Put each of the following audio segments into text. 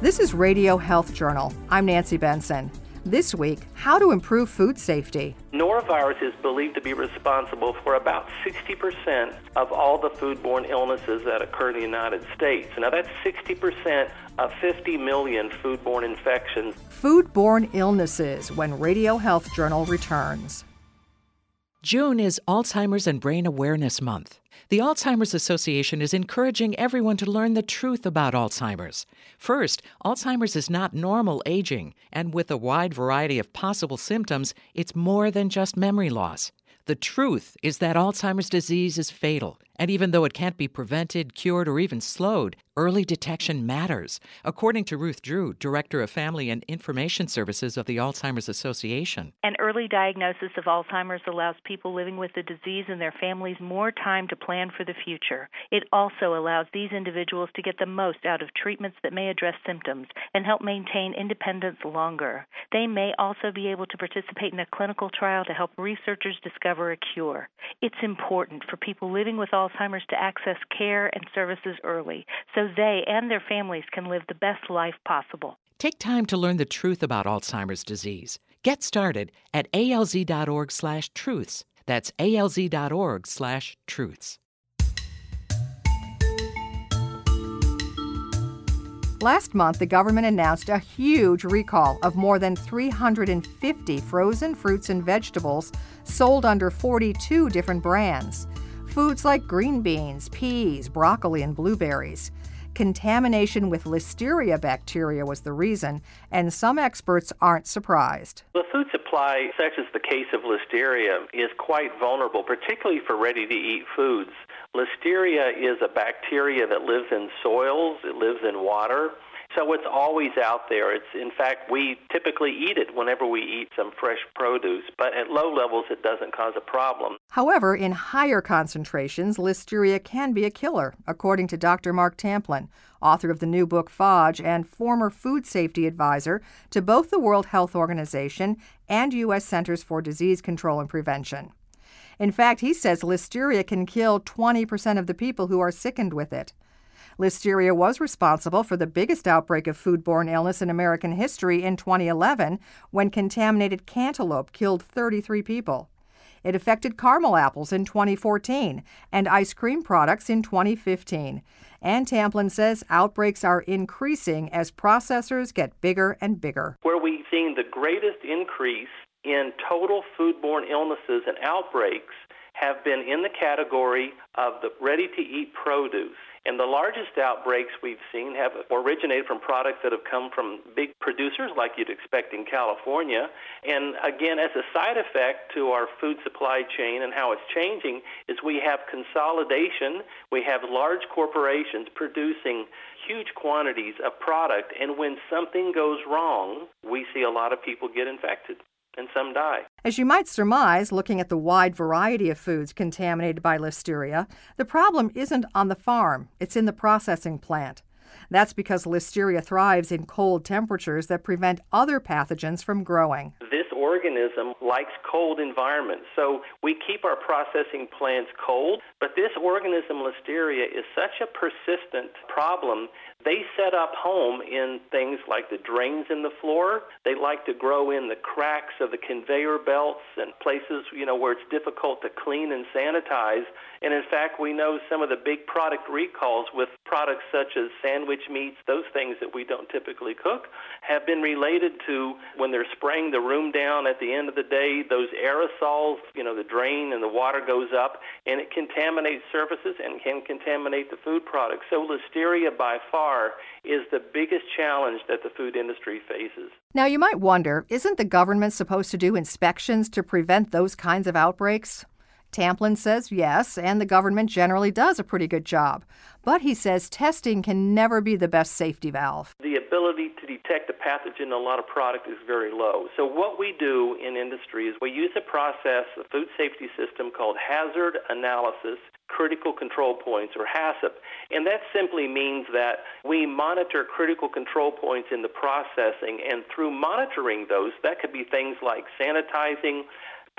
This is Radio Health Journal. I'm Nancy Benson. This week, how to improve food safety. Norovirus is believed to be responsible for about 60% of all the foodborne illnesses that occur in the United States. Now, that's 60% of 50 million foodborne infections. Foodborne illnesses when Radio Health Journal returns. June is Alzheimer's and Brain Awareness Month. The Alzheimer's Association is encouraging everyone to learn the truth about Alzheimer's. First, Alzheimer's is not normal aging, and with a wide variety of possible symptoms, it's more than just memory loss. The truth is that Alzheimer's disease is fatal, and even though it can't be prevented, cured, or even slowed, early detection matters, according to Ruth Drew, Director of Family and Information Services of the Alzheimer's Association. An early diagnosis of Alzheimer's allows people living with the disease and their families more time to plan for the future. It also allows these individuals to get the most out of treatments that may address symptoms and help maintain independence longer. They may also be able to participate in a clinical trial to help researchers discover a cure. It's important for people living with Alzheimer's to access care and services early so they and their families can live the best life possible. Take time to learn the truth about Alzheimer's disease. Get started at alz.org/truths. That's alz.org/truths. Last month, the government announced a huge recall of more than 350 frozen fruits and vegetables sold under 42 different brands. Foods like green beans, peas, broccoli, and blueberries. Contamination with Listeria bacteria was the reason, and some experts aren't surprised. The food supply, such as the case of Listeria, is quite vulnerable, particularly for ready to eat foods. Listeria is a bacteria that lives in soils, it lives in water. So it's always out there. It's in fact we typically eat it whenever we eat some fresh produce, but at low levels it doesn't cause a problem. However, in higher concentrations, listeria can be a killer, according to Dr. Mark Tamplin, author of the new book Fodge and former food safety advisor to both the World Health Organization and US Centers for Disease Control and Prevention. In fact, he says listeria can kill 20% of the people who are sickened with it. Listeria was responsible for the biggest outbreak of foodborne illness in American history in 2011 when contaminated cantaloupe killed 33 people. It affected caramel apples in 2014 and ice cream products in 2015. And Tamplin says outbreaks are increasing as processors get bigger and bigger. Where we've seen the greatest increase in total foodborne illnesses and outbreaks have been in the category of the ready to eat produce. And the largest outbreaks we've seen have originated from products that have come from big producers like you'd expect in California. And again, as a side effect to our food supply chain and how it's changing, is we have consolidation. We have large corporations producing huge quantities of product. And when something goes wrong, we see a lot of people get infected and some die. As you might surmise, looking at the wide variety of foods contaminated by listeria, the problem isn't on the farm, it's in the processing plant. That's because listeria thrives in cold temperatures that prevent other pathogens from growing. This organism likes cold environments, so we keep our processing plants cold, but this organism, Listeria, is such a persistent problem they set up home in things like the drains in the floor. They like to grow in the cracks of the conveyor belts and places, you know, where it's difficult to clean and sanitize. And in fact, we know some of the big product recalls with products such as sandwich meats, those things that we don't typically cook, have been related to when they're spraying the room down at the end of the day, those aerosols, you know, the drain and the water goes up and it contaminates surfaces and can contaminate the food products. So listeria by far is the biggest challenge that the food industry faces. Now, you might wonder isn't the government supposed to do inspections to prevent those kinds of outbreaks? Tamplin says yes, and the government generally does a pretty good job. But he says testing can never be the best safety valve. The ability to detect a pathogen in a lot of product is very low. So what we do in industry is we use a process, a food safety system called hazard analysis critical control points or HACCP. And that simply means that we monitor critical control points in the processing and through monitoring those, that could be things like sanitizing,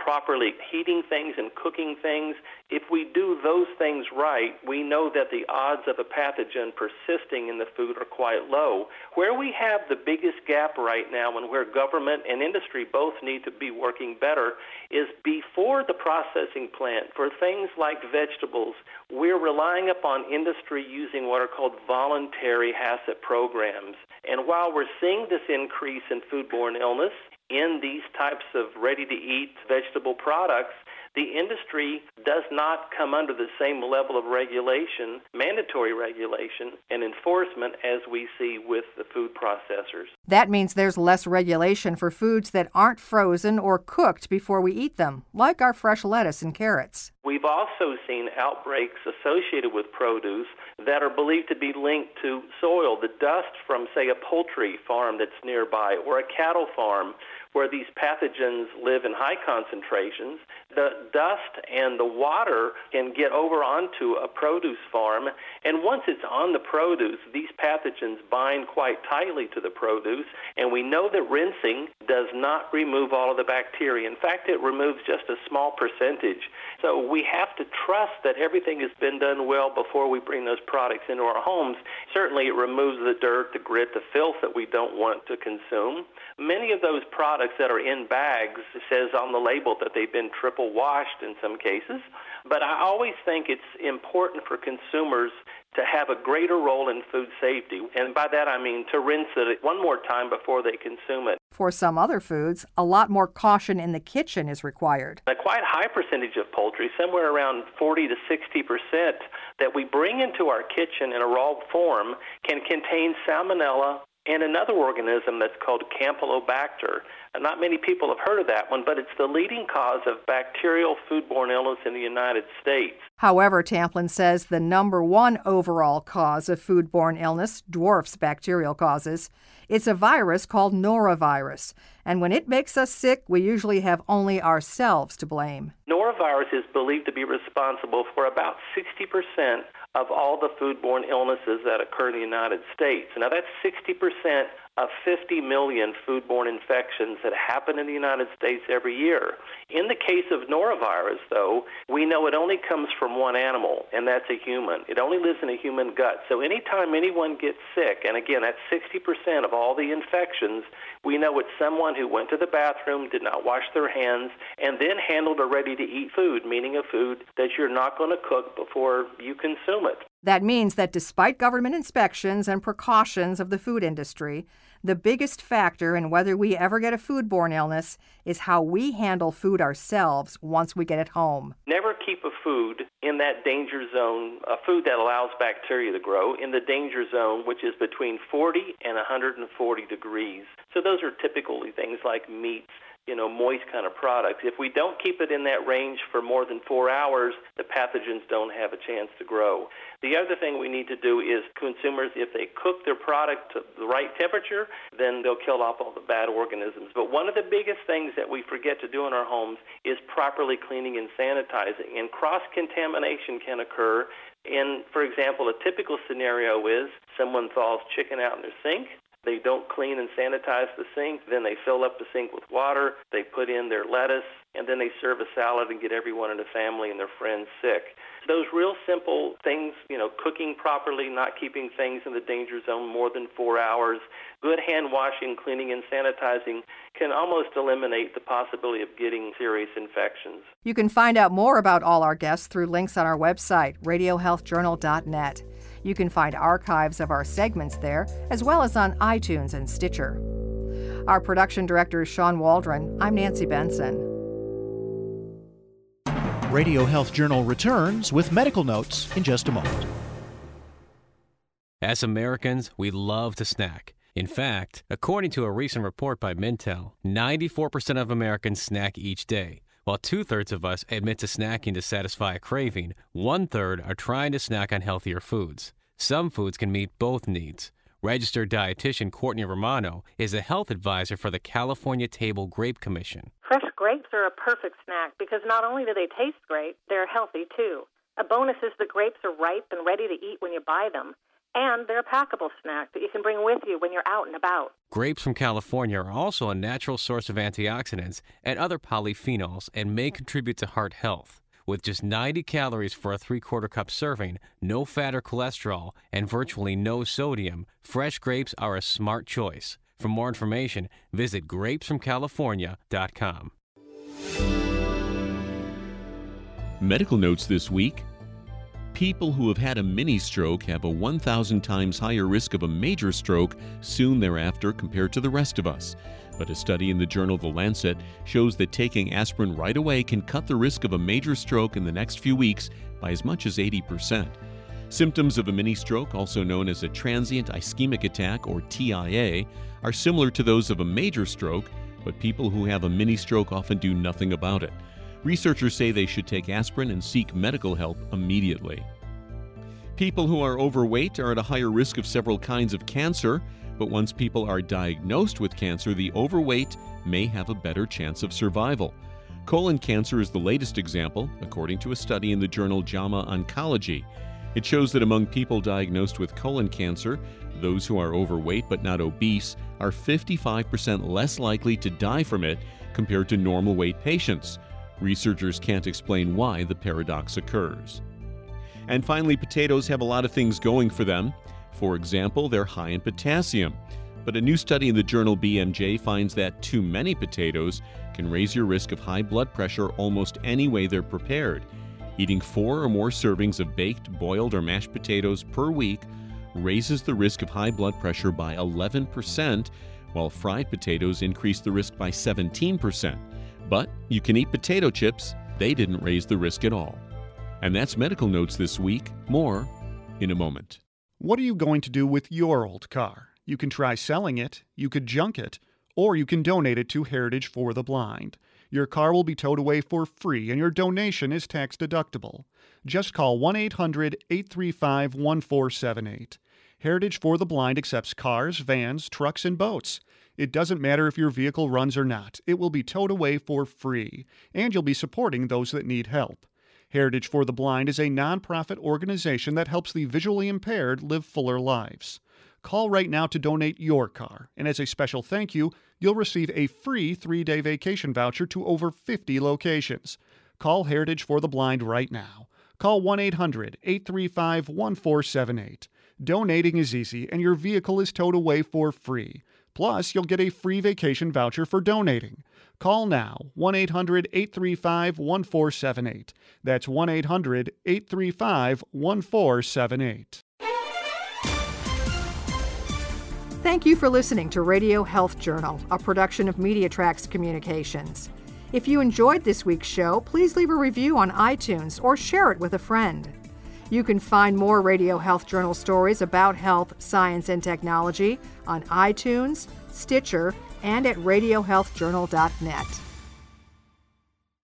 properly heating things and cooking things. If we do those things right, we know that the odds of a pathogen persisting in the food are quite low. Where we have the biggest gap right now and where government and industry both need to be working better is before the processing plant. For things like vegetables, we're relying upon industry using what are called voluntary HACCP programs. And while we're seeing this increase in foodborne illness, in these types of ready to eat vegetable products, the industry does not come under the same level of regulation, mandatory regulation, and enforcement as we see with the food processors. That means there's less regulation for foods that aren't frozen or cooked before we eat them, like our fresh lettuce and carrots. We've also seen outbreaks associated with produce that are believed to be linked to soil, the dust from, say, a poultry farm that's nearby or a cattle farm where these pathogens live in high concentrations. The dust and the water can get over onto a produce farm, and once it's on the produce, these pathogens bind quite tightly to the produce, and we know that rinsing does not remove all of the bacteria. In fact, it removes just a small percentage. So we have to trust that everything has been done well before we bring those products into our homes. Certainly, it removes the dirt, the grit, the filth that we don't want to consume. Many of those products that are in bags says on the label that they've been triple washed in some cases. But I always think it's important for consumers to have a greater role in food safety. And by that I mean to rinse it one more time before they consume it. For some other foods, a lot more caution in the kitchen is required. A quite high percentage of poultry, somewhere around 40 to 60 percent, that we bring into our kitchen in a raw form can contain salmonella and another organism that's called Campylobacter. And not many people have heard of that one, but it's the leading cause of bacterial foodborne illness in the United States. However, Tamplin says the number one overall cause of foodborne illness dwarfs bacterial causes. It's a virus called norovirus, and when it makes us sick, we usually have only ourselves to blame. Norovirus is believed to be responsible for about 60% of all the foodborne illnesses that occur in the United States. Now, that's 60% of 50 million foodborne infections that happen in the United States every year. In the case of norovirus, though, we know it only comes from one animal, and that's a human. It only lives in a human gut. So anytime anyone gets sick, and again, that's 60% of all the infections, we know it's someone who went to the bathroom, did not wash their hands, and then handled a ready to eat food, meaning a food that you're not going to cook before you consume it. That means that despite government inspections and precautions of the food industry, the biggest factor in whether we ever get a foodborne illness is how we handle food ourselves once we get it home. Never keep a food in that danger zone, a food that allows bacteria to grow, in the danger zone, which is between 40 and 140 degrees. So those are typically things like meats you know, moist kind of products. If we don't keep it in that range for more than four hours, the pathogens don't have a chance to grow. The other thing we need to do is consumers, if they cook their product to the right temperature, then they'll kill off all the bad organisms. But one of the biggest things that we forget to do in our homes is properly cleaning and sanitizing. And cross contamination can occur. And for example, a typical scenario is someone thaws chicken out in their sink they don't clean and sanitize the sink. Then they fill up the sink with water. They put in their lettuce, and then they serve a salad and get everyone in the family and their friends sick. Those real simple things, you know, cooking properly, not keeping things in the danger zone more than four hours, good hand washing, cleaning, and sanitizing can almost eliminate the possibility of getting serious infections. You can find out more about all our guests through links on our website, radiohealthjournal.net. You can find archives of our segments there, as well as on iTunes and Stitcher. Our production director is Sean Waldron. I'm Nancy Benson. Radio Health Journal returns with medical notes in just a moment. As Americans, we love to snack. In fact, according to a recent report by Mintel, 94% of Americans snack each day. While two thirds of us admit to snacking to satisfy a craving, one third are trying to snack on healthier foods. Some foods can meet both needs. Registered dietitian Courtney Romano is a health advisor for the California Table Grape Commission. Fresh grapes are a perfect snack because not only do they taste great, they're healthy too. A bonus is the grapes are ripe and ready to eat when you buy them. And they're a packable snack that you can bring with you when you're out and about. Grapes from California are also a natural source of antioxidants and other polyphenols and may contribute to heart health. With just 90 calories for a three quarter cup serving, no fat or cholesterol, and virtually no sodium, fresh grapes are a smart choice. For more information, visit grapesfromcalifornia.com. Medical notes this week People who have had a mini stroke have a 1,000 times higher risk of a major stroke soon thereafter compared to the rest of us. But a study in the journal The Lancet shows that taking aspirin right away can cut the risk of a major stroke in the next few weeks by as much as 80%. Symptoms of a mini stroke, also known as a transient ischemic attack or TIA, are similar to those of a major stroke, but people who have a mini stroke often do nothing about it. Researchers say they should take aspirin and seek medical help immediately. People who are overweight are at a higher risk of several kinds of cancer. But once people are diagnosed with cancer, the overweight may have a better chance of survival. Colon cancer is the latest example, according to a study in the journal JAMA Oncology. It shows that among people diagnosed with colon cancer, those who are overweight but not obese are 55% less likely to die from it compared to normal weight patients. Researchers can't explain why the paradox occurs. And finally, potatoes have a lot of things going for them. For example, they're high in potassium. But a new study in the journal BMJ finds that too many potatoes can raise your risk of high blood pressure almost any way they're prepared. Eating four or more servings of baked, boiled, or mashed potatoes per week raises the risk of high blood pressure by 11%, while fried potatoes increase the risk by 17%. But you can eat potato chips, they didn't raise the risk at all. And that's medical notes this week. More in a moment. What are you going to do with your old car? You can try selling it, you could junk it, or you can donate it to Heritage for the Blind. Your car will be towed away for free and your donation is tax deductible. Just call 1 800 835 1478. Heritage for the Blind accepts cars, vans, trucks, and boats. It doesn't matter if your vehicle runs or not, it will be towed away for free, and you'll be supporting those that need help. Heritage for the Blind is a nonprofit organization that helps the visually impaired live fuller lives. Call right now to donate your car, and as a special thank you, you'll receive a free three day vacation voucher to over 50 locations. Call Heritage for the Blind right now. Call 1 800 835 1478. Donating is easy, and your vehicle is towed away for free. Plus, you'll get a free vacation voucher for donating. Call now 1 800 835 1478. That's 1 800 835 1478. Thank you for listening to Radio Health Journal, a production of MediaTracks Communications. If you enjoyed this week's show, please leave a review on iTunes or share it with a friend. You can find more Radio Health Journal stories about health, science, and technology on iTunes, Stitcher, and at radiohealthjournal.net.